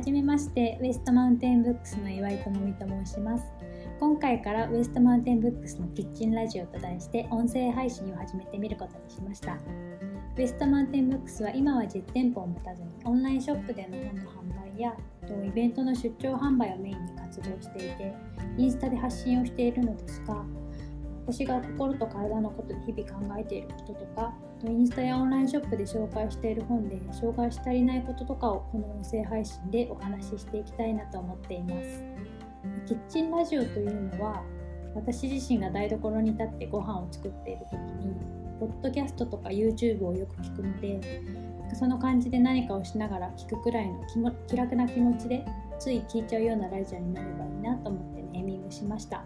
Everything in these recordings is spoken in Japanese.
はじめましてウエストマウンテンブックスの岩井智美と申します。今回からウエストマウンテンブックスのキッチンラジオと題して音声配信を始めてみることにしました。ウエストマウンテンブックスは今は実店舗を持たずにオンラインショップでの本の販売やイベントの出張販売をメインに活動していてインスタで発信をしているのですが私が心と体のことで日々考えていることとかインスタやオンラインショップで紹介している本で紹介し足りないこととかをこの音声配信でお話ししていきたいなと思っています。キッチンラジオというのは私自身が台所に立ってご飯を作っている時にポッドキャストとか YouTube をよく聞くのでその感じで何かをしながら聞くくらいの気楽な気持ちでつい聞いちゃうようなラジオになればいいなと思ってネーミングしました。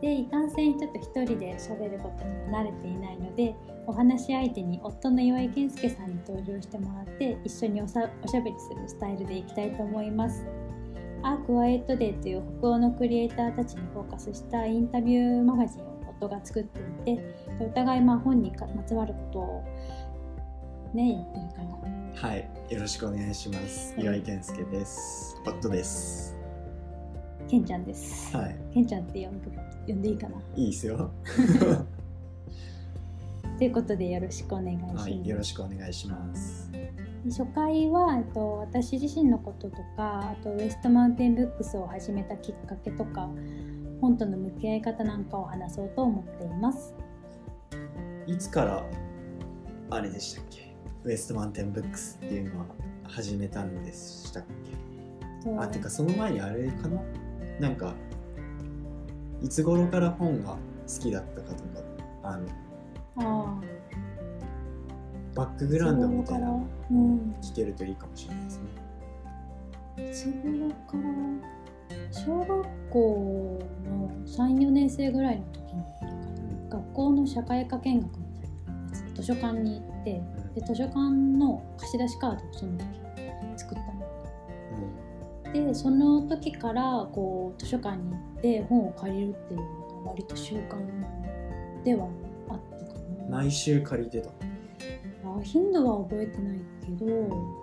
でいかんせんちょっと一人で喋ることにも慣れていないのでお話し相手に夫の岩井健介さんに登場してもらって一緒におしゃべりするスタイルでいきたいと思います。アークワイエットデーという北欧のクリエイターたちにフォーカスしたインタビューマガジンを夫が作っていてお互いまあ本にまつわることをねやってるから。はいよろしくお願いします。岩井健介です。夫です。けんちゃんです。はい。けんちゃんって呼ん呼んでいいかな。いいですよ ということでよろしくお願いします、はい、よろしくお願いします。初回はと私自身のこととかあとウエストマウンテンブックスを始めたきっかけとか本との向き合い方なんかを話そうと思っています。いつからあれでしたっけ？ウエストマウンテンブックスっていうのは始めたんでしたっけ？あてかその前にあれかな？なんかいつ頃から本が好きだったかとかあのあバックグラウンドみたいなの聞けるといいかもしれないですね。いつ頃から小学校の34年生ぐらいの時に学校の社会科見学みたいなやつ。図書館に行ってで図書館の貸し出しカードをその時作ったの。でその時からこう図書館に行って本を借りるっていうのが割と習慣ではあ毎週借りてた。あ頻度は覚えてないけど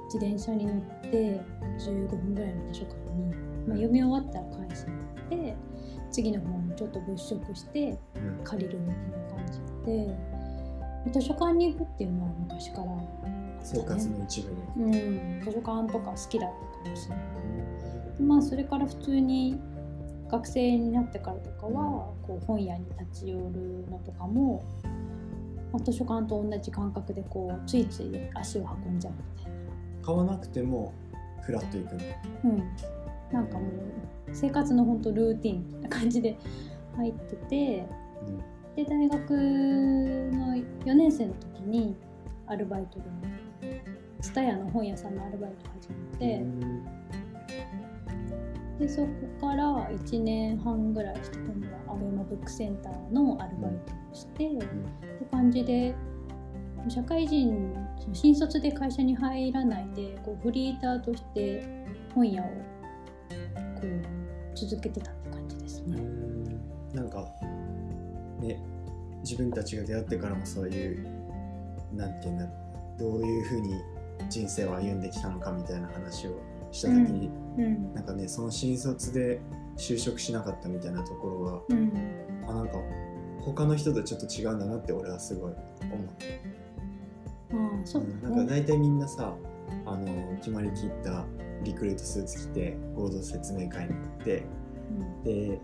自転車に乗って15分ぐらいの図書館に、まあ、読み終わったら返しに行って次の本をちょっと物色して借りるみたいな感じで、うん、図書館に行くっていうのは昔から、ね、生活の一部に、うん、図書館とか好きだったかもしれない。まあそれから普通に学生になってからとかはこう本屋に立ち寄るのとかも、まあ、図書館と同じ感覚でこうついつい足を運んじゃうみたいな。買わなくてもフラッと行くの。うん。なんかもう生活の本当ルーティンな感じで入ってて、うん、で大学の4年生の時にアルバイトで TSUTAYA の本屋さんのアルバイト始めて、でそこから1年半ぐらいして今度はアベマブックセンターのアルバイトをして、うん、って感じで社会人新卒で会社に入らないでこうフリーターとして本屋をこう続けてたって感じですね。なんかね自分たちが出会ってからもそういうなんていうんだどういうふうに人生を歩んできたのかみたいな話をした時に、うん、なんかねその新卒で就職しなかったみたいなところは、うん、あなんか他の人とちょっと違うんだなって俺はすごい思ってあそう、ね、なんか大体みんなさあの決まりきったリクルートスーツ着て合同説明会に行って、うん、で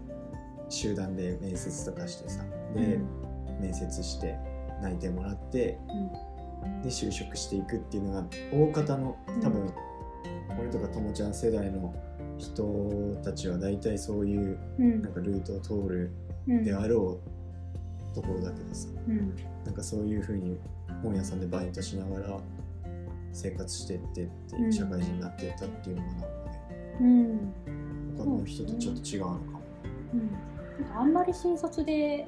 集団で面接とかしてさで、面接して内定もらって、で就職していくっていうのが大方の多分、俺とかともちゃん世代の人たちは大体そういうなんかルートを通るであろうところだけどさ、うん、なんかそういうふうに本屋さんでバイトしながら生活してってっていう社会人になってったっていうのがなんかね、うん、他の人とちょっと違うのかも。うん、なんかあんまり新卒で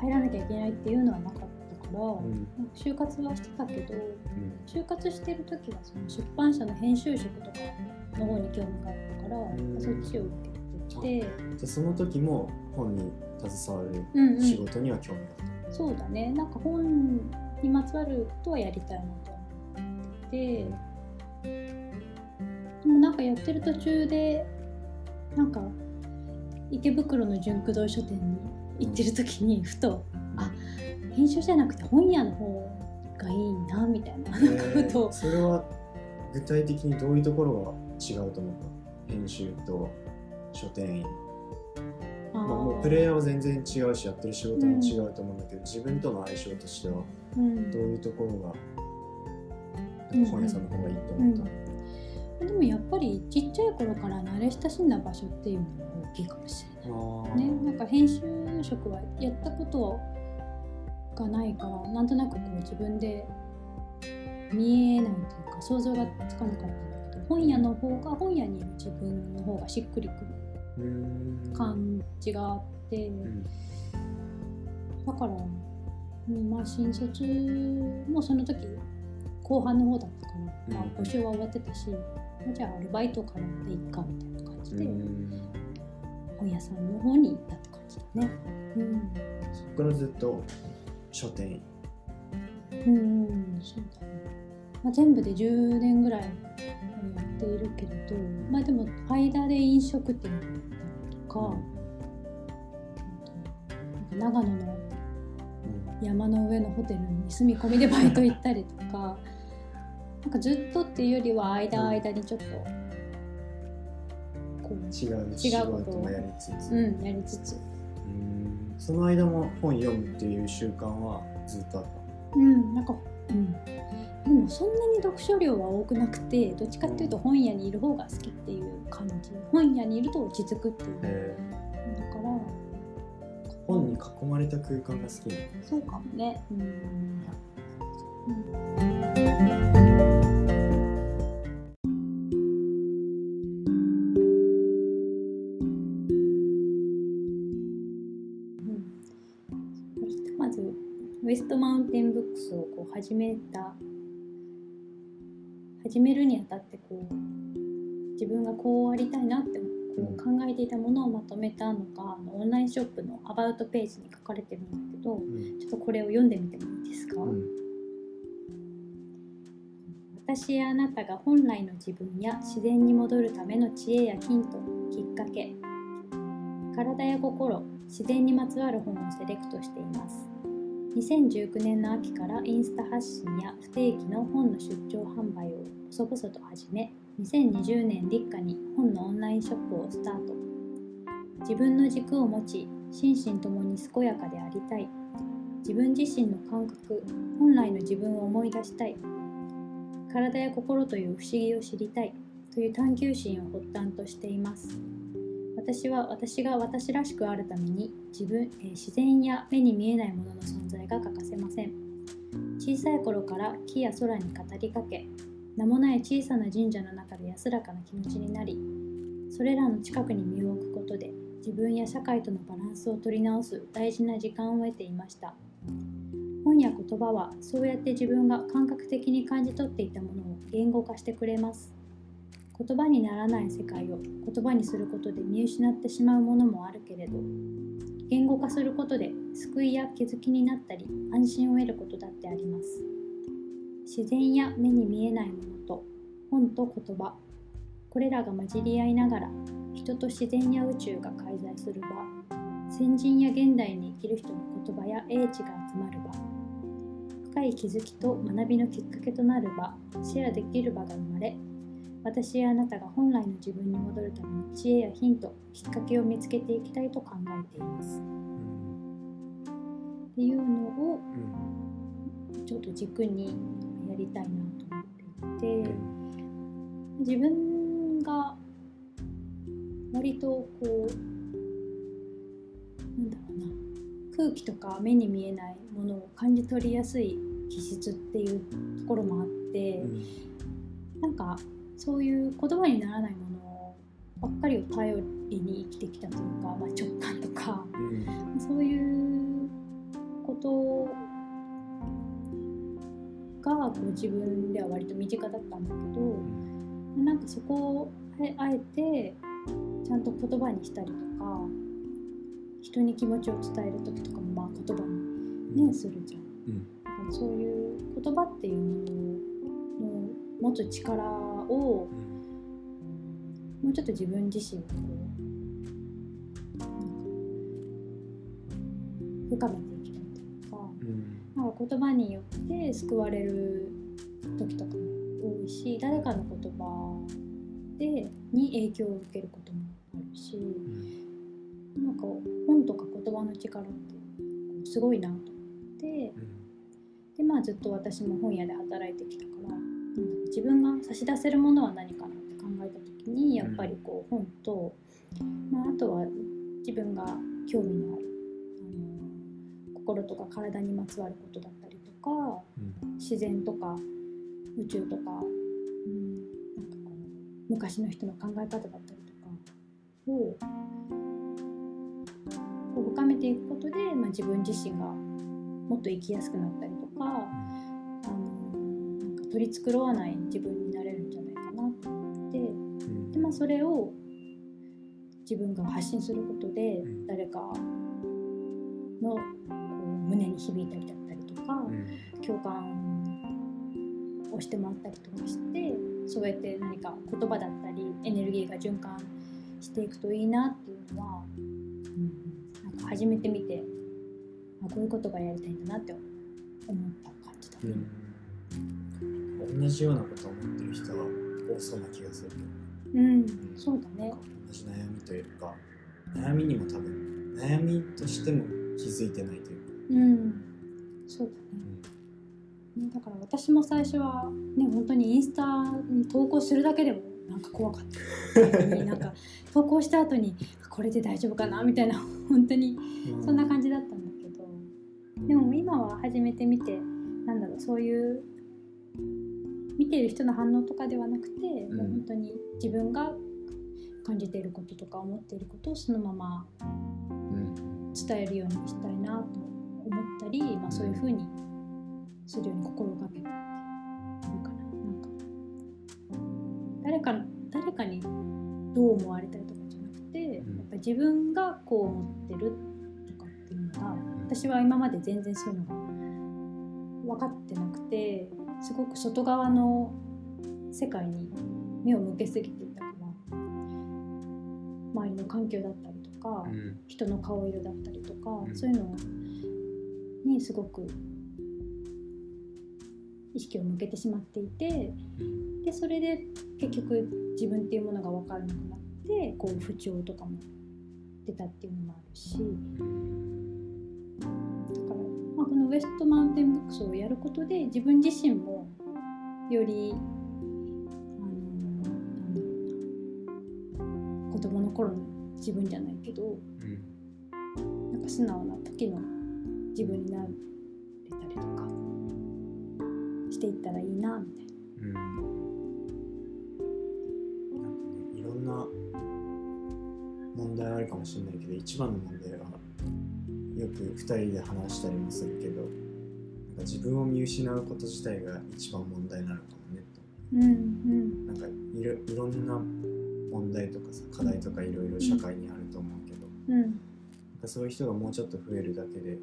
入らなきゃいけないっていうのはなかったから、うん、就活はしてたけど、就活してる時はその出版社の編集職とかの方に興味があったから、そっちを受けてて。じゃその時も本に携わる仕事には興味があった、うんうん、そうだね。なんか本にまつわることはやりたいなと思ってて、でもなんかやってる途中でなんか池袋の純駆動書店に行ってる時にふと、あ編集じゃなくて本屋の方がいいなみたいななんかふと、それは具体的にどういうところが違うと思った編集と書店。員まあ、もうプレイヤーは全然違うしやってる仕事も違うと思うんだけど、うん、自分との相性としてはどういうところが、うん、本屋さんの方がいいと思った、うん、でもやっぱりちっちゃい頃から慣れ親しんだ場所っていうのが大きいかもしれない。ねなんか編集職はやったことがないからなんとなくこう自分で見えないというか想像がつかなかったんだけど本屋の方が本屋にいる自分の方がしっくりくる感じがあって、だから、まあ、新卒もその時後半の方だったから、まあ、募集は終わってたし、じゃあアルバイトからでいいかみたいな感じで、本屋さんの方に行ったって感じだね。うん、そこからずっと書店。うん、そうだね。まあ、全部で10年ぐらいやっているけれど、まあでも間で飲食店か、うん、長野の山の上のホテルに住み込みでバイト行ったりとか なんかずっとっていうよりは間間にちょっとこう違う違うことをやりつつ、うん、やりつつ。その間も本読むっていう習慣はずっとあった？うんなんかうんでもそんなに読書量は多くなくてどっちかっていうと本屋にいる方が好きっていう感じ。本屋にいると落ち着くっていう。だから本に囲まれた空間が好きそうかもね。うん、うん。まずウエストマウンテンブックスをこう始めた始めるにあたってこう自分がこうありたいなってこう考えていたものをまとめたのがあのオンラインショップのアバウトページに書かれてるんだけど、うん、ちょっとこれを読んでみてもいいですか、うん、私やあなたが本来の自分や自然に戻るための知恵やヒントきっかけ体や心自然にまつわる本をセレクトしています2019年の秋からインスタ発信や不定期の本の出張販売を細々と始め2020年立夏に本のオンラインショップをスタート。自分の軸を持ち心身ともに健やかでありたい。自分自身の感覚本来の自分を思い出したい。体や心という不思議を知りたいという探求心を発端としています。私は私が私らしくあるために自分、えー、自然や目に見えないものの存在が欠かせません。小さい頃から木や空に語りかけ名もない小さな神社の中で安らかな気持ちになりそれらの近くに身を置くことで自分や社会とのバランスを取り直す大事な時間を得ていました。本や言葉はそうやって自分が感覚的に感じ取っていたものを言語化してくれます。言葉にならない世界を言葉にすることで見失ってしまうものもあるけれど言語化することで救いや気づきになったり安心を得ることだってあります。自然や目に見えないものと本と言葉これらが混じり合いながら人と自然や宇宙が介在する場先人や現代に生きる人の言葉や英知が集まる場深い気づきと学びのきっかけとなる場シェアできる場が生まれ私やあなたが本来の自分に戻るための知恵やヒントきっかけを見つけていきたいと考えています。っていうのをちょっと軸にやりたいなと思っていて自分が割とこうなんだろうな空気とか目に見えないものを感じ取りやすい気質っていうところもあって、うん、なんかそういう言葉にならないものばっかりを頼りに生きてきたというか、まあ、直感とか、うん、そういうことがこう自分では割と身近だったんだけどなんかそこをあえてちゃんと言葉にしたりとか人に気持ちを伝える時とかもまあ言葉にね、うん、するじゃん。うん、そういう言葉っていうものの持つ力をもうちょっと自分自身をこう深めていきたいというかうんなんか言葉によって救われる時とかも多いし誰かの言葉でに影響を受けることもあるしなんか本とか言葉の力ってすごいなと思って。でまあずっと私も本屋で働いてきたから自分が差し出せるものは何かなって考えた時にやっぱりこう本と、まあ、あとは自分が興味のあるあの心とか体にまつわることだったりとかうん。自然とか宇宙とか、うん、なんかこう昔の人の考え方だったりとかをこう深めていくことで、まあ、自分自身がもっと生きやすくなったり取り繕わない自分になれるんじゃないかなと思ってうんで、まあ、それを自分が発信することでうん誰かのこう胸に響いたりだったりとか。うん共感をしてもらったりとかしてそうやって何か言葉だったりエネルギーが循環していくといいなっていうのは、うん、なんか初めて見てあこういうことがやりたいんだなって思った感じだうね。ん同じようなことを思ってる人は多そうな気がするけどね。うん、そうだね。同じ悩みというか悩みにも多分悩みとしても気づいてないというか、うん、そうだね。ねだから私も最初はね本当にインスタに投稿するだけでもなんか怖かった。なんか投稿した後にこれで大丈夫かなみたいな本当にうん。そんな感じだったんだけど。でも今は初めて見てなんだろうそういう見ている人の反応とかではなくて、うん。もう本当に自分が感じていることとか思っていることをそのままうん。伝えるようにしたいなと思ったり、まあ、そういうふうにするように心がけているかな。なんか誰か誰かにどう思われたりとかじゃなくて、うん。やっぱり自分がこう思ってるとかっていうのが私は今まで全然そういうのが分かってなくてすごく外側の世界に目を向けすぎていたから周りの環境だったりとか、うん。人の顔色だったりとか、うん。そういうのにすごく意識を向けてしまっていてでそれで結局自分っていうものが分からなくなってこう不調とかも出たっていうのもあるしエストマウンテンブックスをやることで自分自身もより子供の頃の自分じゃないけどうん。なんか素直な時の自分になれたりとかしていったらいいなみたいな。うん。なんかねいろんな問題あるかもしれないけど一番の問題はよく2人で話したりもするけどなんか自分を見失うこと自体が一番問題なのかもねと。うんうん。なんかいろいろんな問題とかさ課題とかいろいろ社会にあると思うけど、うん。なんかそういう人がもうちょっと増えるだけで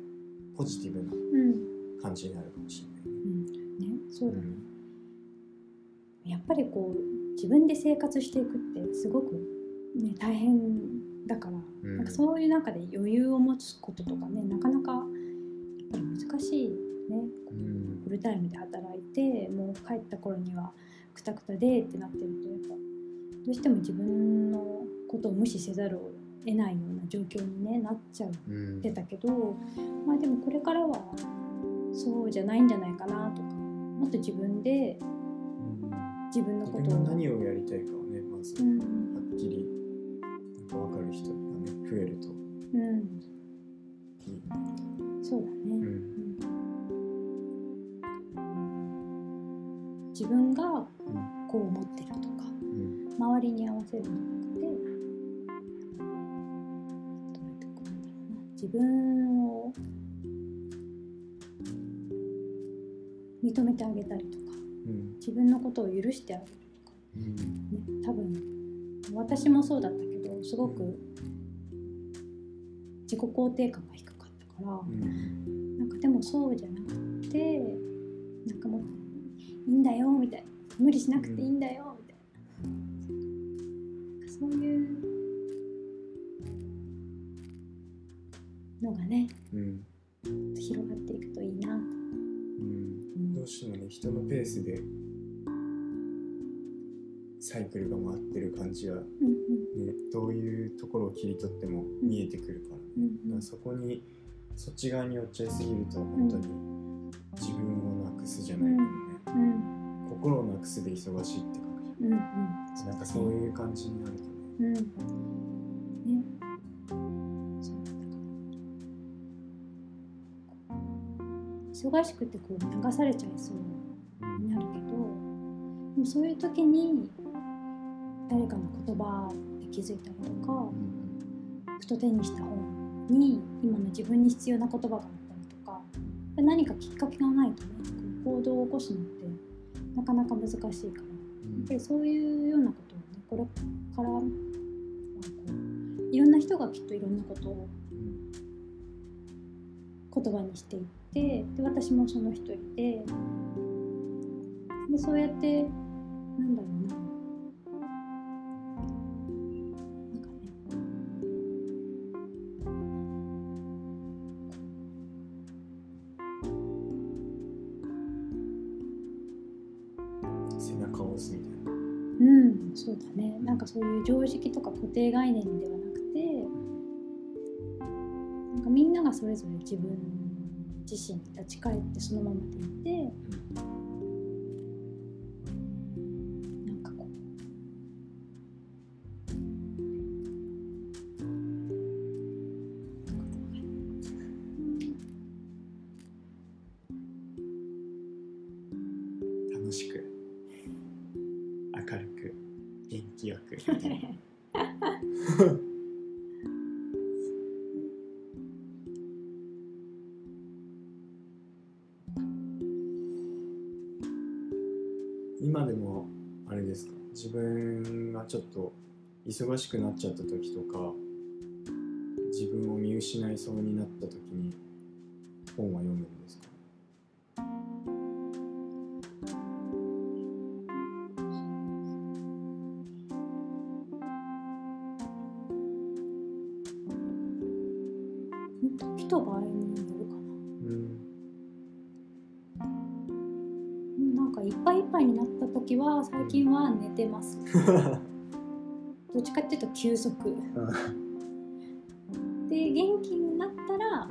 ポジティブなうん。感じになるかもしれないね。うん。ねそうだ。ね、やっぱりこう自分で生活していくってすごく、ね、大変だから、うん。なんかそういう中で余裕を持つこととかねなかなか難しいね。うん。フルタイムで働いてもう帰った頃にはくたくたでってなってるとやっぱどうしても自分のことを無視せざるを得ないような状況に、ね、なっちゃう。うん。ってたけどまあでもこれからはそうじゃないんじゃないかなとかもっと自分でうん。自分の自ことを。分が何をやりたいかをねまずはうん。っきり人がね増えると。うん。そうだね、うん。うん。自分がうん。こう思ってるとかうん。周りに合わせるんじゃなくてどうやってこうなんだろうな。自分を認めてあげたりとかうん。自分のことを許してあげるとか。うん。ね多分私もそうだったすごく自己肯定感が低かったから、うん、なんかでもそうじゃなくてなんかもういいんだよみたいな。無理しなくていいんだよみたいな,うん、なんかそういうのがね、うん、広がっていくといいな。と。うん、どうしてもね人のペースでサイクルが回ってる感じは、ね、うん。どういうところを切り取っても見えてくるから,、うんだからそこにそっち側に寄っちゃいすぎると本当に自分をなくすじゃないけどね、うん。心をなくすで忙しいって書くじ。うんうん。なんかそういう感じになるとね。うん。ね。忙しくてこう流されちゃいそうになるけどでもそういう時に誰かの言葉で気づいたりとかふと手にした本に今の自分に必要な言葉があったりとか何かきっかけがないとね行動を起こすのってなかなか難しいからやっぱりそういうようなことをねこれからいろんな人がきっといろんなことを言葉にしていってで私もその一人ででそうやって背中を押すみたいな。うんそうだね。なんかそういう常識とか固定概念ではなくてなんかみんながそれぞれ自分自身に立ち返ってそのままでいて今でもあれですか？自分がちょっと忙しくなっちゃった時とか自分を見失いそうになった時に本は読むは寝てます。どっちかっていうと休息。で元気になったら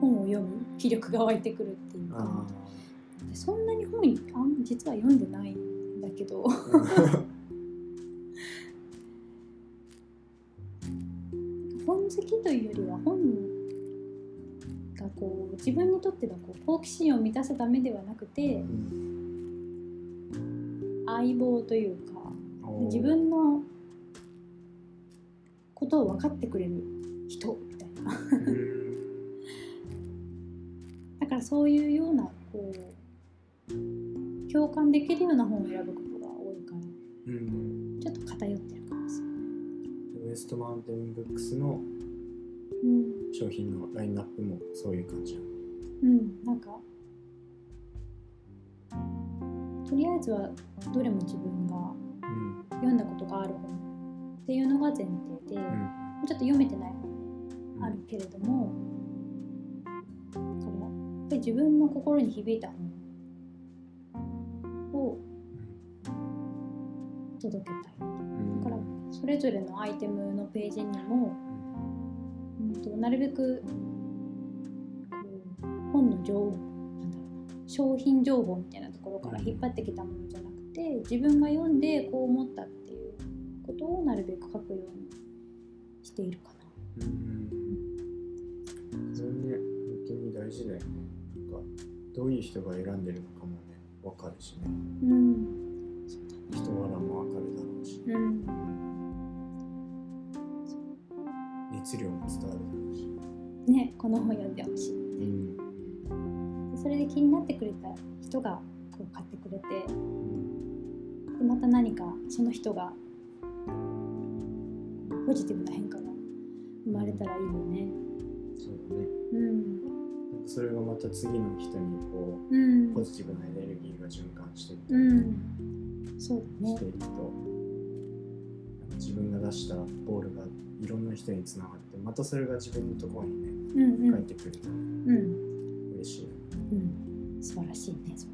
本を読む気力が湧いてくるっていうあかでそんなに本あん実は読んでないんだけど。本好きというよりは本がこう自分にとってのこう好奇心を満たすためではなくて相棒というか自分のことを分かってくれる人みたいな。だからそういうようなこう共感できるような本を選ぶことが多いからうん。ちょっと偏ってるかもしれない。ウエストマウンテンブックスのうん。商品のラインナップもそういう感じなのうん、なんかとりあえずはどれも自分がうん。読んだことがある本っていうのが前提で、ちょっと読めてない本あるけれども、だからやっぱり自分の心に響いた本を届けたい。うんだからそれぞれのアイテムのページにも、うん、となるべく本の情報なんだろうな商品情報みたいなろから引っ張ってきたものじゃなくて自分が読んでこう思ったっていうことをなるべく書くようにしているかな。うん。それね本当に大事だよね。なんかどういう人が選んでるのかもね分かるしね。うん。人柄も分かるだろうし。うん。熱量も伝わるだろうし。ねこの本読んでほしい。うん。でそれで気になってくれた人がくれてでまた何かその人がポジティブな変化が生まれたらいいよね。そうだねうん。それがまた次の人にこうんうポ。ジティブなエネルギーが循環していったりうん。そうだねして。いくと、自分が出したボールがいろんな人につながってまたそれが自分のところにねうんうん。返ってくるとうん。嬉しいうん。素晴らしいね、それ。